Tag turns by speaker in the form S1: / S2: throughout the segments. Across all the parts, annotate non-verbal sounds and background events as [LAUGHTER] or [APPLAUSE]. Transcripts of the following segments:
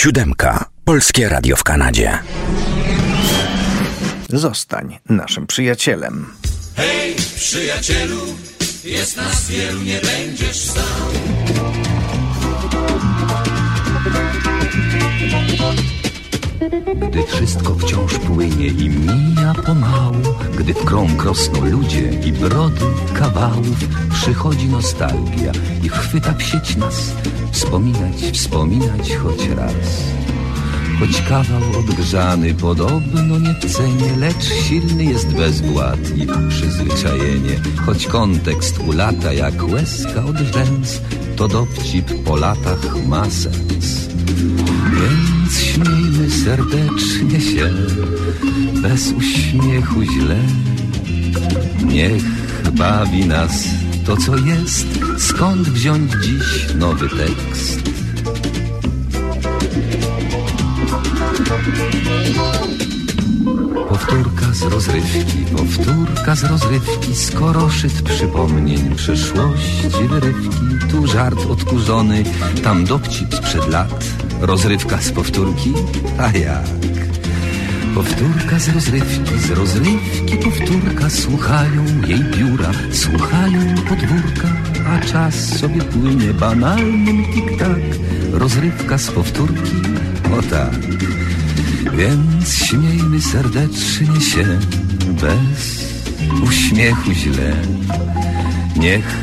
S1: Siódemka. Polskie Radio w Kanadzie.
S2: Zostań naszym przyjacielem.
S3: Hej, przyjacielu, jest nas wielu, nie będziesz sam.
S4: Gdy wszystko wciąż płynie i mija pomału, gdy w krąg rosną ludzie i brody kawałów, przychodzi nostalgia i chwyta w sieć nas, wspominać, wspominać choć raz. Choć kawał odgrzany podobno nie w cenie, lecz silny jest bezwład i przyzwyczajenie. Choć kontekst ulata jak łezka od rzęs, to dowcip po latach ma sens. Więc śmiejmy serdecznie się, bez uśmiechu źle. Niech bawi nas to, co jest, skąd wziąć dziś nowy tekst. Powtórka z rozrywki, powtórka z rozrywki, skoro szyt przypomnień przeszłości wyrywki. Tu żart odkurzony, tam dowcip sprzed lat, rozrywka z powtórki, a jak? Powtórka z rozrywki, z rozrywki powtórka, słuchają jej biura, słuchają podwórka, a czas sobie płynie banalnym tik-tak, rozrywka z powtórki, o tak. Więc śmiejmy serdecznie się, bez uśmiechu źle. Niech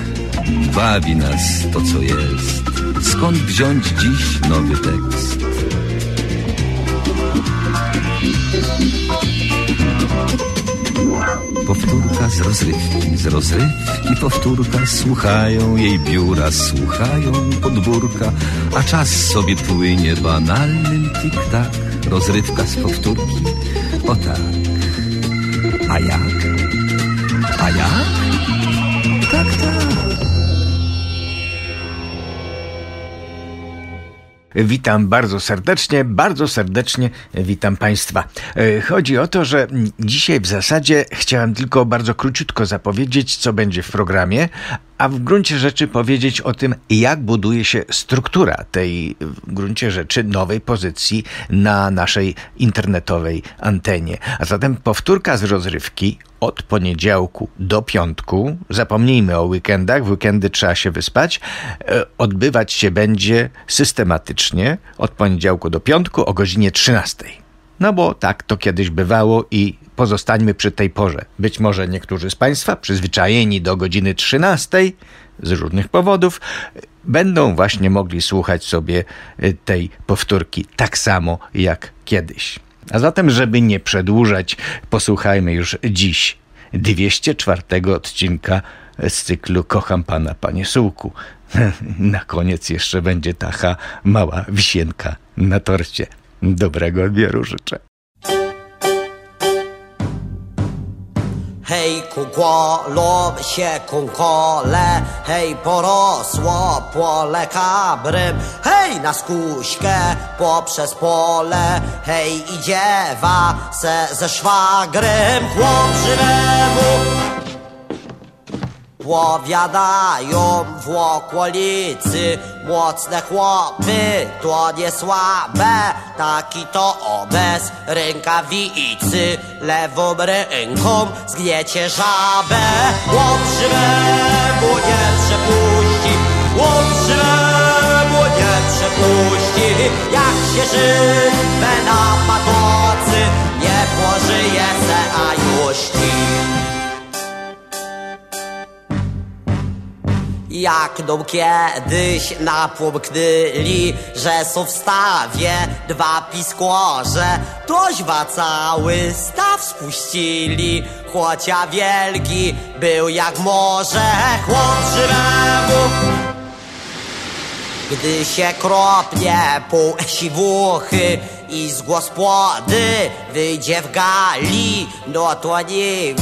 S4: bawi nas to, co jest. Skąd wziąć dziś nowy tekst? Powtórka z rozrywki, z rozrywki powtórka. Słuchają jej biura, słuchają podwórka. A czas sobie płynie banalnym tik-tak. Rozrywka z powtórki, o tak. A jak? A jak? Tak, tak
S2: Witam bardzo serdecznie, bardzo serdecznie witam Państwa. E, chodzi o to, że dzisiaj w zasadzie chciałem tylko bardzo króciutko zapowiedzieć, co będzie w programie, a w gruncie rzeczy powiedzieć o tym, jak buduje się struktura tej w gruncie rzeczy nowej pozycji na naszej internetowej antenie. A zatem powtórka z rozrywki od poniedziałku do piątku, zapomnijmy o weekendach, w weekendy trzeba się wyspać, e, odbywać się będzie systematycznie od poniedziałku do piątku o godzinie 13. No bo tak to kiedyś bywało i pozostańmy przy tej porze. Być może niektórzy z Państwa, przyzwyczajeni do godziny 13 z różnych powodów, będą właśnie mogli słuchać sobie y, tej powtórki tak samo jak kiedyś. A zatem, żeby nie przedłużać, posłuchajmy już dziś 204 odcinka z cyklu Kocham Pana, Panie Sułku. [LAUGHS] Na koniec jeszcze będzie taka mała wisienka na torcie. Dobrego odbioru życzę.
S5: Hej, kukłolą się kunkole, hej, porosło pole kabrym, hej, na skuśkę poprzez pole, hej, idziewa se ze szwagrem, chłop żywemu Powiadają w okolicy Mocne chłopy to nie słabe. Taki to obez rękawicy Lewą ręką zgniecie żabę. Chłop żywemu nie przepuści Chłop żywemu nie przepuści. Jak się żywe na patocy Nie pożyje se, a juści Jak dom kiedyś napłomknęli, że są w stawie dwa piskorze, toźwa cały staw spuścili, chłocia wielki był jak morze, chłop żywemu. Gdy się kropnie pół siwuchy i z gospody wyjdzie w gali, no to nie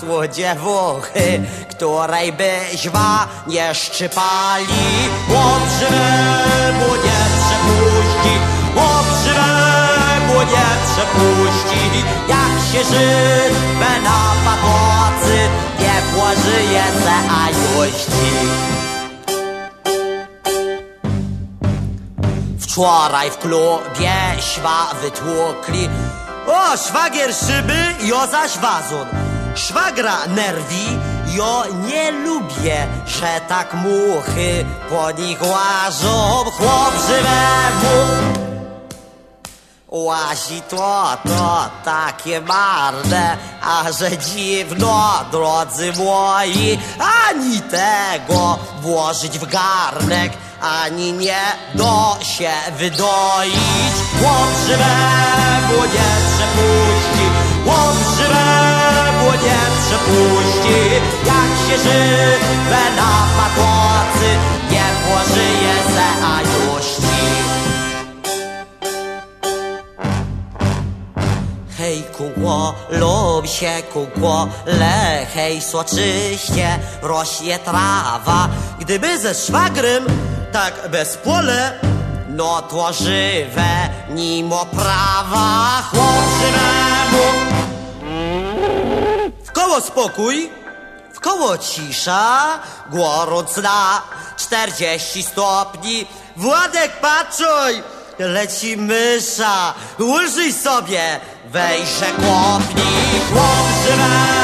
S5: tu dziewuchy, której byźwa nie szczypali. Łobrzemu nie przepuści, łobrzemu nie przepuści, jak się żywe na papocy, nie płażyje se, a Wczoraj w klubie śwa wytłukli. O, szwagier szyby, jo zaś wazon. Szwagra nerwi, jo nie lubię Że tak muchy po nich łażą. Chłop żywemu Łazi to, to takie marne, a że dziwno, drodzy moi, ani tego włożyć w garnek, ani nie do się wydoić. Chłop żywemu nie przepuści, chłop żywemu nie przepuści, jak się żywe na pakocy, nie pożyje se, a juści. Hej kukło, lub się kukło, le hej soczyście rośnie trawa. Gdyby ze szwagrem tak bez pole, no to żywe nimo prawa. Chłop w koło spokój, w koło cisza, gorąc na 40 stopni. Władek, patrzuj, leci mysza, ulżyj sobie, wejrze kopnij. Chłop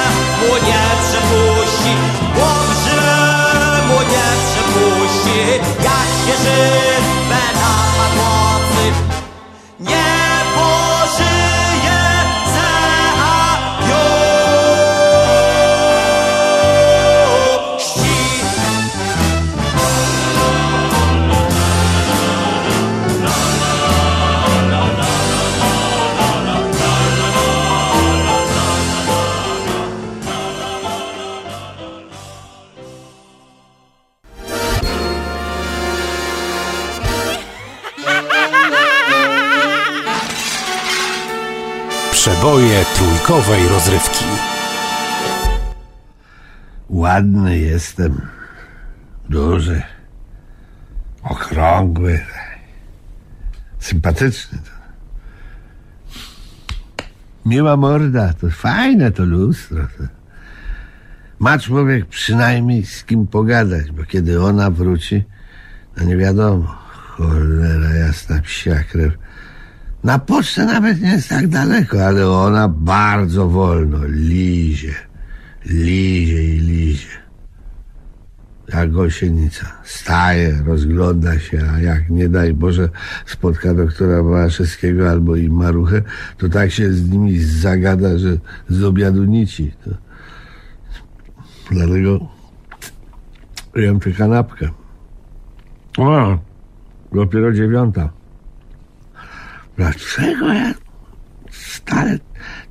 S5: się
S1: Trójkowej rozrywki.
S6: Ładny jestem. Duży. Okrągły. Sympatyczny. Miła morda. To fajne to lustro. Ma człowiek przynajmniej z kim pogadać, bo kiedy ona wróci, no nie wiadomo. Cholera jasna psia krew. Na pocztę nawet nie jest tak daleko, ale ona bardzo wolno lizie. Lizie i lizie. Jak gąsienica. Staje, rozgląda się, a jak nie daj Boże spotka doktora Małaszewskiego albo i Maruchę, to tak się z nimi zagada, że z obiadu nici. To... Dlatego jem tę kanapkę. O, dopiero dziewiąta. Dlaczego ja stale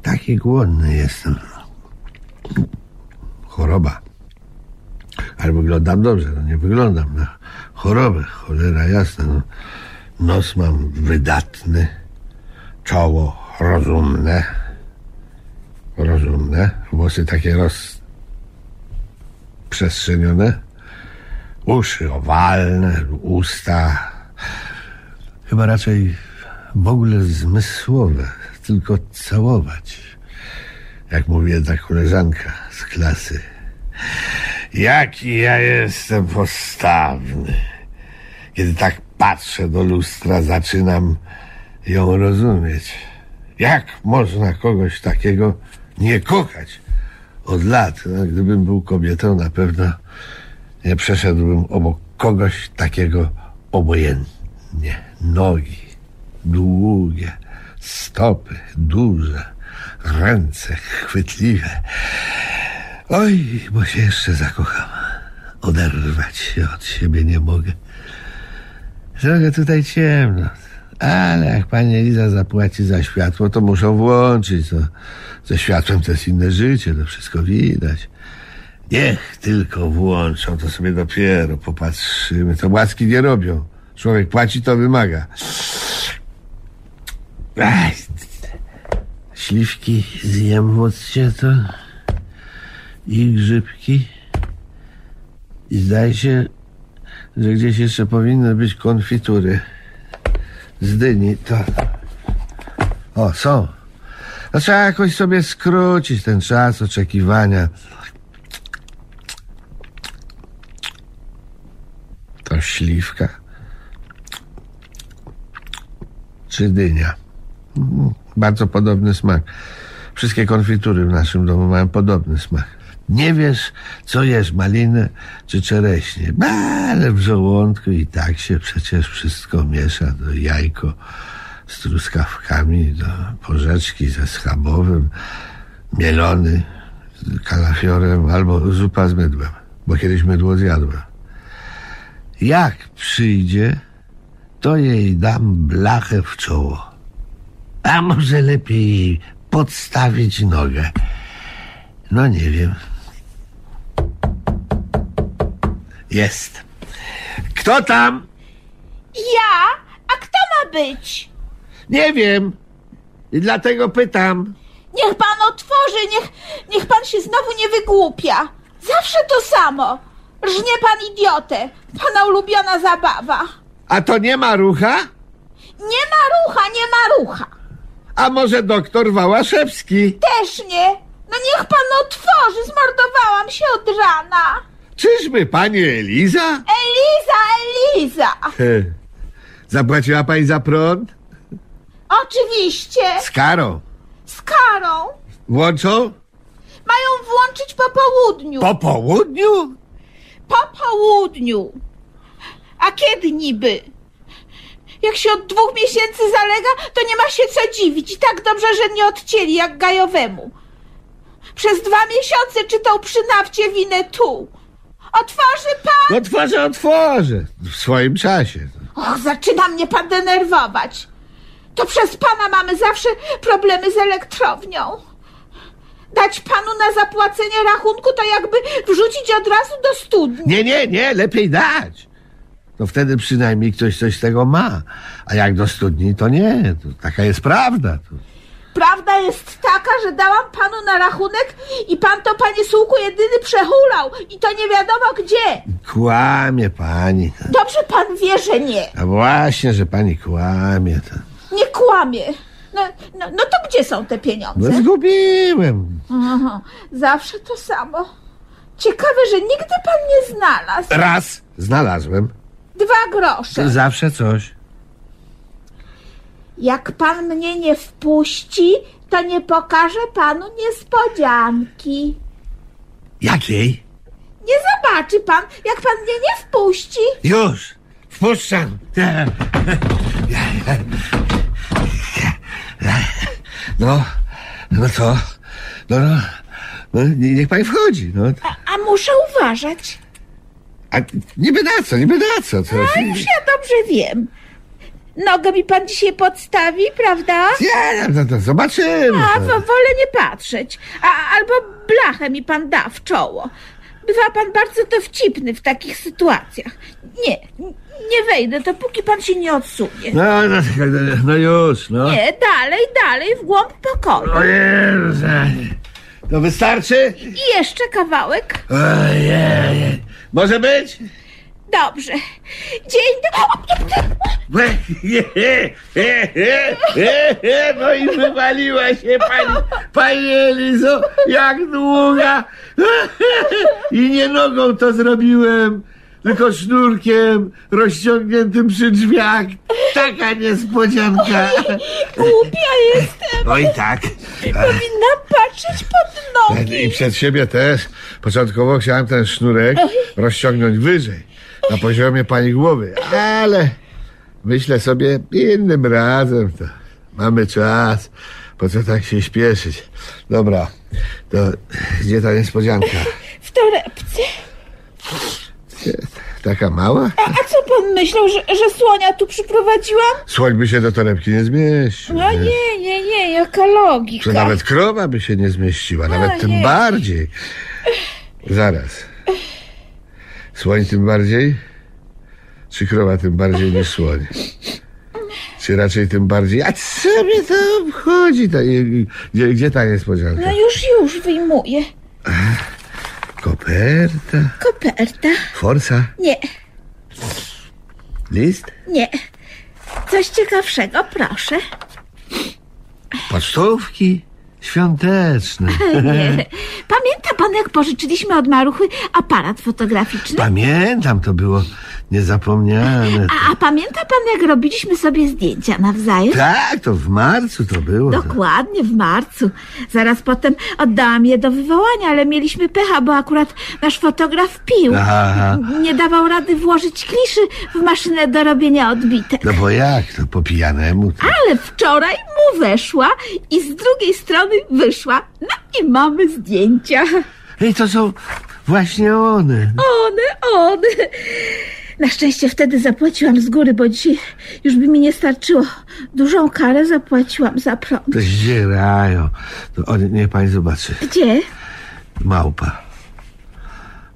S6: taki głodny jestem? Choroba. Ale wyglądam dobrze, no nie wyglądam na chorobę, cholera jasna. No. Nos mam wydatny, czoło rozumne, rozumne, włosy takie rozprzestrzenione, uszy owalne, usta chyba raczej w ogóle zmysłowe, tylko całować. Jak mówi jedna koleżanka z klasy. Jaki ja jestem postawny. Kiedy tak patrzę do lustra, zaczynam ją rozumieć. Jak można kogoś takiego nie kochać od lat? No, gdybym był kobietą, na pewno nie przeszedłbym obok kogoś takiego obojętnie. Nogi długie, stopy duże, ręce chwytliwe. Oj, bo się jeszcze zakocham. Oderwać się od siebie nie mogę. Trochę tutaj ciemno, ale jak pani Eliza zapłaci za światło, to muszą włączyć. To, ze światłem to jest inne życie, to wszystko widać. Niech tylko włączą, to sobie dopiero popatrzymy. To łaski nie robią. Człowiek płaci, to wymaga. Śliwki zjem w to i grzybki. I zdaje się, że gdzieś jeszcze powinny być konfitury z dyni. To... O, są. No trzeba jakoś sobie skrócić ten czas oczekiwania. To śliwka. czy dynia. Bardzo podobny smak. Wszystkie konfitury w naszym domu mają podobny smak. Nie wiesz, co jesz, malinę czy czereśnie. Ba, Ale w żołądku i tak się przecież wszystko miesza. Do jajko z truskawkami, do porzeczki ze schabowym, mielony z kalafiorem albo zupa z mydłem, bo kiedyś mydło zjadłem. Jak przyjdzie, to jej dam blachę w czoło. A może lepiej podstawić nogę. No nie wiem. Jest. Kto tam?
S7: Ja? A kto ma być?
S6: Nie wiem. I dlatego pytam.
S7: Niech pan otworzy, niech, niech pan się znowu nie wygłupia. Zawsze to samo. Żnie pan idiotę. Pana ulubiona zabawa.
S6: A to nie ma rucha?
S7: Nie ma rucha, nie ma rucha.
S6: A może doktor Wałaszewski?
S7: Też nie. No niech pan otworzy, zmordowałam się od rana.
S6: Czyżby pani Eliza?
S7: Eliza, Eliza.
S6: He. Zapłaciła pani za prąd?
S7: Oczywiście.
S6: Z karą.
S7: Z karą.
S6: Włączą?
S7: Mają włączyć po południu.
S6: Po południu?
S7: Po południu. A kiedy niby? Jak się od dwóch miesięcy zalega, to nie ma się co dziwić. I tak dobrze, że nie odcięli jak gajowemu. Przez dwa miesiące czytał przy nafcie winę tu. Otworzy pan?
S6: Otworzę, otworzę. W swoim czasie.
S7: Och, zaczyna mnie pan denerwować. To przez pana mamy zawsze problemy z elektrownią. Dać panu na zapłacenie rachunku to jakby wrzucić od razu do studni.
S6: Nie, nie, nie, lepiej dać. To wtedy przynajmniej ktoś coś z tego ma. A jak do studni, to nie. To taka jest prawda.
S7: Prawda jest taka, że dałam panu na rachunek i pan to, panie Sułku, jedyny przehulał. I to nie wiadomo gdzie.
S6: Kłamie pani.
S7: Dobrze pan wie, że nie.
S6: A właśnie, że pani kłamie. To...
S7: Nie kłamie. No, no, no to gdzie są te pieniądze?
S6: No zgubiłem.
S7: Aha, zawsze to samo. Ciekawe, że nigdy pan nie znalazł.
S6: Raz znalazłem.
S7: Dwa grosze.
S6: Zawsze coś.
S7: Jak pan mnie nie wpuści, to nie pokażę panu niespodzianki.
S6: Jakiej?
S7: Nie zobaczy pan, jak pan mnie nie wpuści.
S6: Już. Wpuszczam. No, no co? No, no, no nie- niech pani wchodzi. No.
S7: A, a muszę uważać.
S6: A niby na co, niby na co? co?
S7: A już ja dobrze wiem. Nogę mi pan dzisiaj podstawi, prawda?
S6: Nie, no, to zobaczymy.
S7: A, wo- wolę nie patrzeć. A, albo blachę mi pan da w czoło. Bywa pan bardzo dowcipny w takich sytuacjach. Nie, nie wejdę, dopóki pan się nie odsunie.
S6: No, no, no już, no.
S7: Nie, dalej, dalej, w głąb pokoju.
S6: O Jezu. To wystarczy?
S7: I jeszcze kawałek.
S6: Ojej. Może być?
S7: Dobrze. Dzień dobry. [LAUGHS]
S6: No i wywaliła się pani, pani Elizo, jak długa. [LAUGHS] I nie nogą to zrobiłem, tylko sznurkiem rozciągniętym przy drzwiach. Taka niespodzianka.
S7: Głupia jestem.
S6: Oj tak.
S7: Powinna patrzeć pod nogi.
S6: I przed siebie też. Początkowo chciałem ten sznurek rozciągnąć wyżej, na poziomie pani głowy, ale myślę sobie innym razem to mamy czas. Po co tak się śpieszyć? Dobra, to gdzie ta niespodzianka?
S7: W torebce.
S6: Taka mała?
S7: A, a co pan myślał, że, że słonia tu przyprowadziłam?
S6: Słoń by się do torebki nie zmieścił.
S7: No nie, nie, nie, jaka logika.
S6: To nawet krowa by się nie zmieściła, nawet
S7: A,
S6: tym
S7: nie.
S6: bardziej. Zaraz. Słoń tym bardziej? Czy krowa tym bardziej niż słoń? Czy raczej tym bardziej? A co mnie to obchodzi? Ta, gdzie, gdzie ta niespodzianka?
S7: No już, już wyjmuję.
S6: Koperta?
S7: Koperta.
S6: Forsa?
S7: Nie,
S6: List?
S7: nie. Coś ciekawszego, proszę.
S6: Pocztówki? Świąteczne. [LAUGHS]
S7: Nie. Pamięta pan, jak pożyczyliśmy od Maruchy aparat fotograficzny?
S6: Pamiętam, to było niezapomniane.
S7: A, a pamięta pan, jak robiliśmy sobie zdjęcia nawzajem?
S6: Tak, to w marcu to było.
S7: Dokładnie, w marcu. Zaraz potem oddałam je do wywołania, ale mieliśmy pecha, bo akurat nasz fotograf pił.
S6: Aha.
S7: Nie dawał rady włożyć kliszy w maszynę do robienia odbitek.
S6: No bo jak, to po pijanemu. To...
S7: Ale wczoraj mu weszła i z drugiej strony wyszła. No i mamy zdjęcia.
S6: Ej, to są właśnie one.
S7: One, one. Na szczęście wtedy zapłaciłam z góry, bo dzisiaj już by mi nie starczyło. Dużą karę zapłaciłam za prąd.
S6: To zdzierają. To one, niech pani zobaczy.
S7: Gdzie?
S6: Małpa.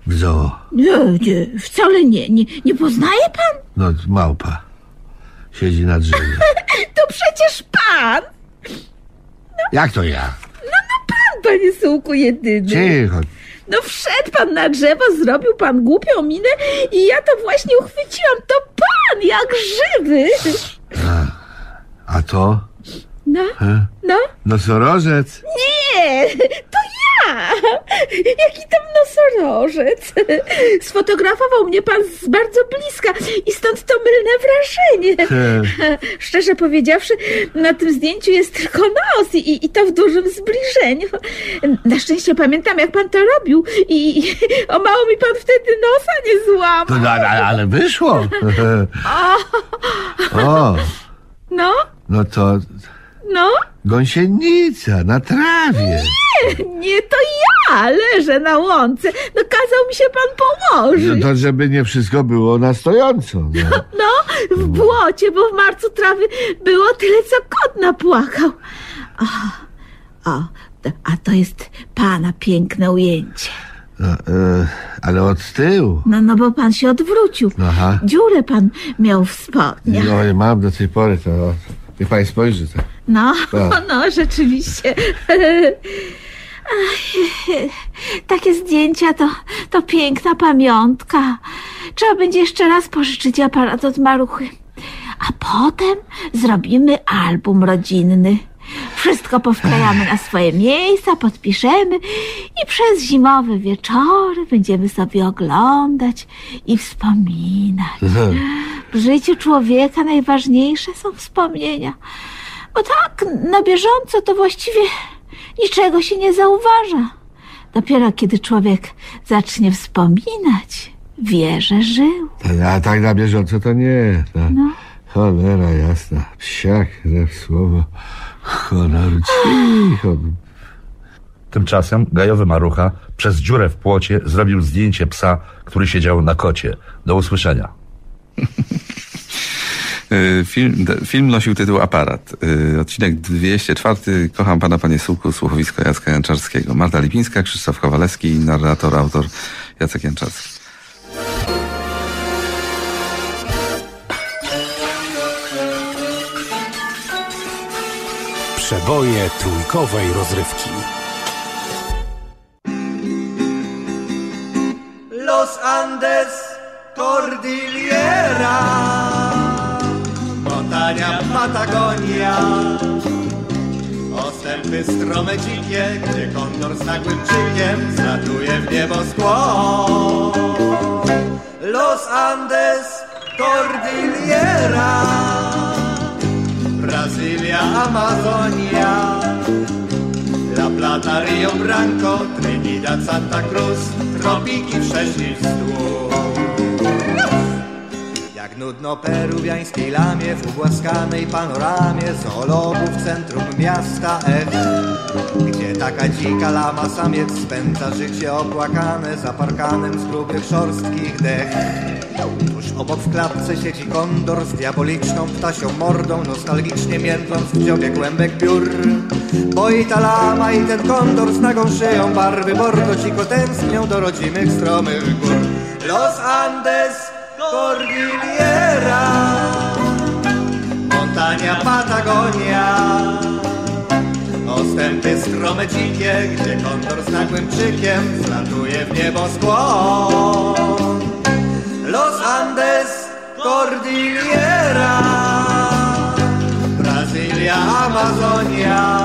S6: W zoo.
S7: Nie, nie, wcale nie, nie. Nie poznaje pan?
S6: No, małpa. Siedzi na drzewie. [LAUGHS]
S7: To przecież pan!
S6: Jak to ja?
S7: Pan, panie sułku jedyny.
S6: Cicho.
S7: No wszedł pan na drzewo, zrobił pan głupią minę i ja to właśnie uchwyciłam. To pan, jak żywy.
S6: A to?
S7: No, no.
S6: Nosorożec.
S7: Nie, to ja! [LAUGHS] Jaki tam nosorożec! [LAUGHS] Sfotografował mnie pan z bardzo bliska i stąd to mylne wrażenie. [LAUGHS] Szczerze powiedziawszy, na tym zdjęciu jest tylko nos i, i to w dużym zbliżeniu. Na szczęście pamiętam, jak pan to robił i o mało mi pan wtedy nosa nie złamał.
S6: no, ale, ale wyszło. O,
S7: No,
S6: no to
S7: no.
S6: gąsienica na trawie.
S7: Nie, to ja leżę na łące. No kazał mi się pan położyć.
S6: No to żeby nie wszystko było na stojąco. No.
S7: No, w błocie, bo w marcu trawy było tyle, co kot napłakał. O, o, a to jest pana piękne ujęcie.
S6: No, e, ale od tyłu.
S7: No, no, bo pan się odwrócił.
S6: Aha.
S7: Dziurę pan miał w spodniach.
S6: No mam do tej pory to. Niech pani spojrzy. To.
S7: No,
S6: Tak. [LAUGHS]
S7: no, rzeczywiście. Ach, Takie zdjęcia to, to piękna pamiątka. Trzeba będzie jeszcze raz pożyczyć aparat od maruchy. A potem zrobimy album rodzinny. Wszystko powklejamy na swoje miejsca, podpiszemy i przez zimowe wieczory będziemy sobie oglądać i wspominać. W życiu człowieka najważniejsze są wspomnienia. Bo tak na bieżąco to właściwie niczego się nie zauważa. Dopiero kiedy człowiek zacznie wspominać, wie, że żył.
S6: A tak na bieżąco to nie. No. Cholera jasna. Psiak, krew, słowo. Honoru. Cicho.
S8: Tymczasem gajowy marucha przez dziurę w płocie zrobił zdjęcie psa, który siedział na kocie. Do usłyszenia. [LAUGHS]
S9: Y, Film, film nosił tytuł Aparat. Y, Odcinek 204. Kocham pana, panie Sułku, słuchowisko Jacka Janczarskiego. Marta Lipińska, Krzysztof Kowalewski, narrator, autor Jacek Janczarski.
S1: Przeboje trójkowej rozrywki.
S3: Los Andes, Cordillera, Montania, Patagonia. Ostępy strome dzikie, gdzie kondor z nagłym krzykiem zlatuje w niebo skło. Los Andes, Cordillera, Brazylia, Amazonia. La Plata, Rio Branco, Trinidad, Santa Cruz, tropiki prześlizdu. Jak nudno peruwiańskiej lamie w ugłaskanej panoramie zoologu w centrum miasta Ech. Gdzie taka dzika lama samiec spędza życie opłakane za parkanem z grubych szorstkich dech. Tuż obok w klatce siedzi kondor z diaboliczną ptasią mordą, nostalgicznie międląc w dziobie głębek piór. Bo i ta lama i ten kondor z nagą szyją barwy bordo cicho tęsknią do rodzimych stromych gór. Los Andes, Cordillera, Montania, Patagonia. Ostępy strome dzikie, gdzie kondor z nagłym krzykiem zlatuje w niebo skłon. Los Andes, Cordillera, Brazylia, Amazonia,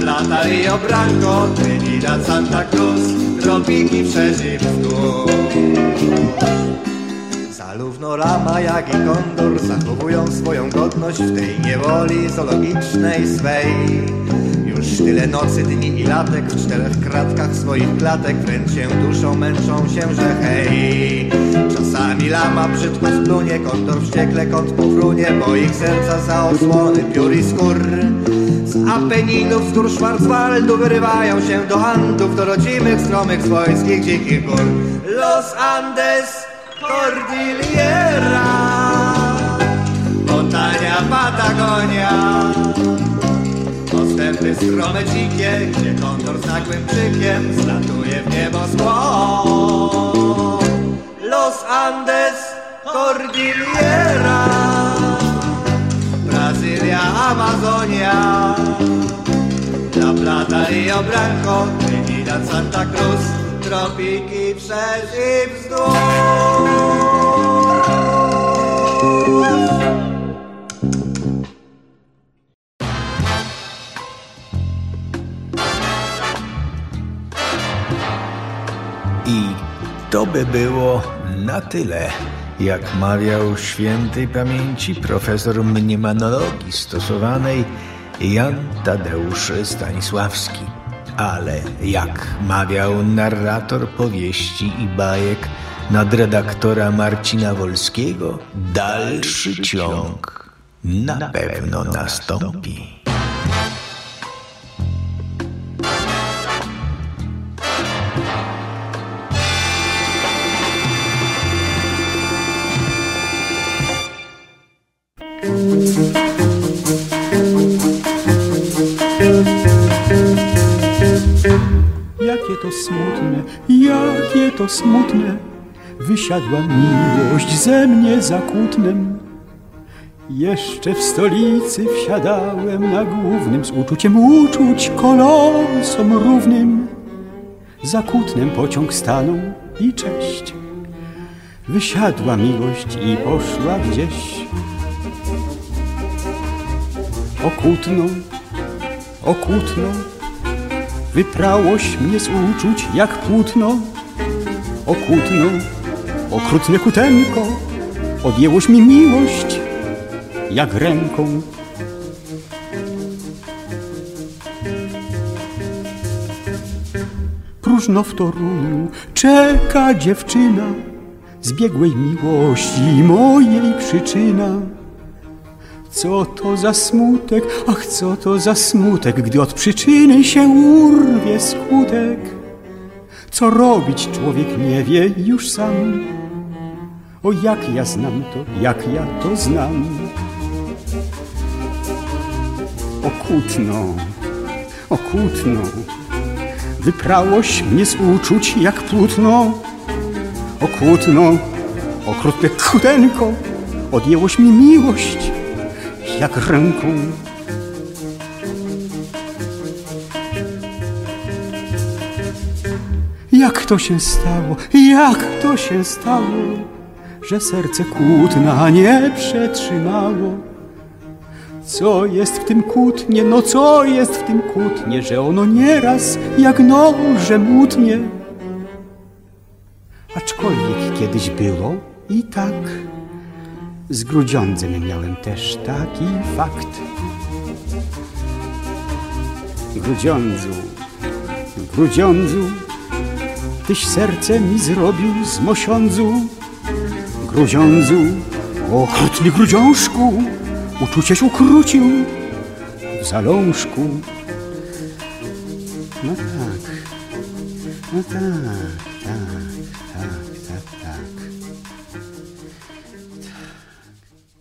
S3: La Plata, Rio Branco, Trinidad, Santa Cruz, tropiki przeżywstu. Zarówno lama, jak i kondor zachowują swoją godność w tej niewoli zoologicznej swej. Już tyle nocy, dni i latek w czterech kratkach swoich klatek wręcz się duszą, męczą się, że hej. Czasami lama brzydko splunie, kondor wściekle kąt pofrunie, bo ich serca za osłony piór i skór. Z Apeninów wzdłuż Schwarzwaldu wyrywają się do Andów, do rodzimych, stromych, swojskich, dzikich gór. Los Andes, Cordillera, Montania, Patagonia. Postępy strome, dzikie, gdzie kondor nagłym krzykiem zlatuje w niebo zło. Los Andes, Cordillera, Brazylia, Amazonia, La Plata i Obranco, Trinidad, Santa Cruz, tropiki wszerz i.
S2: I to by było na tyle. Jak mawiał świętej pamięci profesor mniemanologii stosowanej Jan Tadeusz Stanisławski. Ale jak mawiał narrator powieści i bajek nadredaktora Marcina Wolskiego, dalszy ciąg na pewno nastąpi.
S10: Jakie to smutne, wysiadła miłość ze mnie za kłótnem. Jeszcze w stolicy wsiadałem na głównym z uczuciem uczuć kolosom równym. Za kłótnem pociąg stanął i cześć. Wysiadła miłość i poszła gdzieś. Okutną, okutną, Wyprałoś mnie z uczuć jak płótno, okutno, okrutne kutenko, odjęłoś mi miłość jak ręką. Próżno w Toruniu czeka dziewczyna, zbiegłej miłości mojej przyczyna. Co to za smutek, ach co to za smutek, gdy od przyczyny się urwie skutek. Co robić człowiek nie wie już sam. O jak ja znam to, jak ja to znam. Okutno, okutno, wyprałoś mnie z uczuć jak płótno. Okutno, okrutne kutenko, odjęłoś mi miłość jak ręką. Jak to się stało, jak to się stało, że serce kłótna nie przetrzymało? Co jest w tym kłótnie, no co jest w tym kłótnie, że ono nieraz jak nożem utnie? Aczkolwiek kiedyś było i tak. Z Grudziądzem miałem też taki fakt. Grudziądzu, Grudziądzu, tyś serce mi zrobił z mosiądzu. Grudziądzu, okrutny Grudziążku, uczucieś ukrócił w zalążku. No tak, no tak,